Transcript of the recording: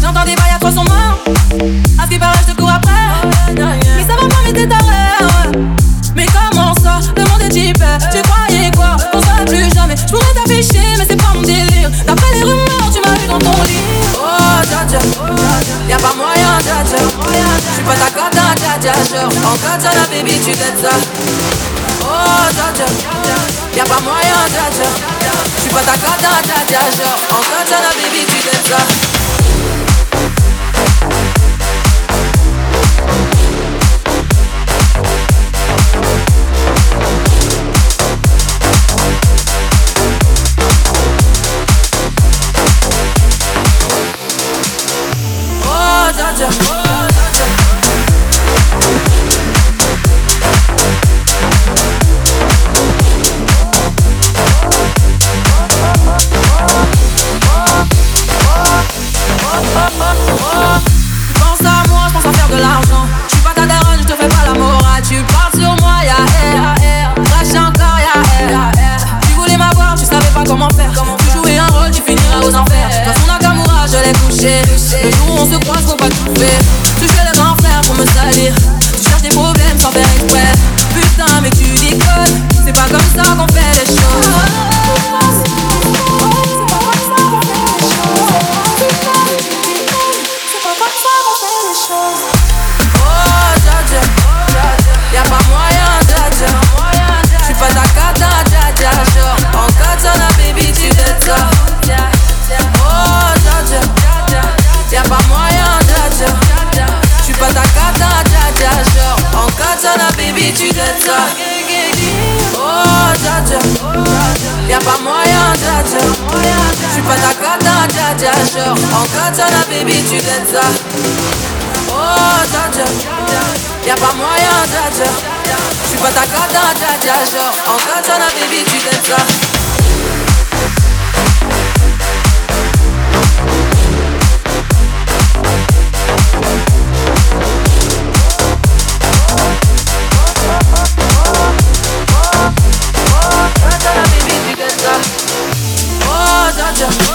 J'entends des bails à 300 morts. À qui paraît, je te cours après. Mais ça va pas, mais t'es taré. Mais comment ça, le monde est hyper. Tu croyais quoi? Qu'on serait plus jamais. Je pourrais t'afficher, mais c'est pas mon délire. D'après les rumeurs, tu m'as vu dans ton lit. Oh, dja. Y'a pas moyen, dja. J'suis pas ta cata, dja dja. En katana, baby, tu t'aides ça. Oh, dja dja. Y'a pas moyen, dja. J'suis pas ta cata, dja dja. En katana, baby, tu t'aides ça. Son Nakamura, je l'ai couché. Le jour on se croise, faut pas Tu fais le grand frère pour me salir. Tu cherches des problèmes sans faire exprès. Putain, mais tu déconnes. C'est pas comme ça qu'on fait les choses. Oh, dja. Y'a pas moyen, cata, dja dja. Genre, en katana, baby, tu t'aides ça. Oh, dja. Y'a pas moyen, dja. J'suis pas ta cata, dja dja. Genre, en katana, baby, tu t'aides ça. Oh, dja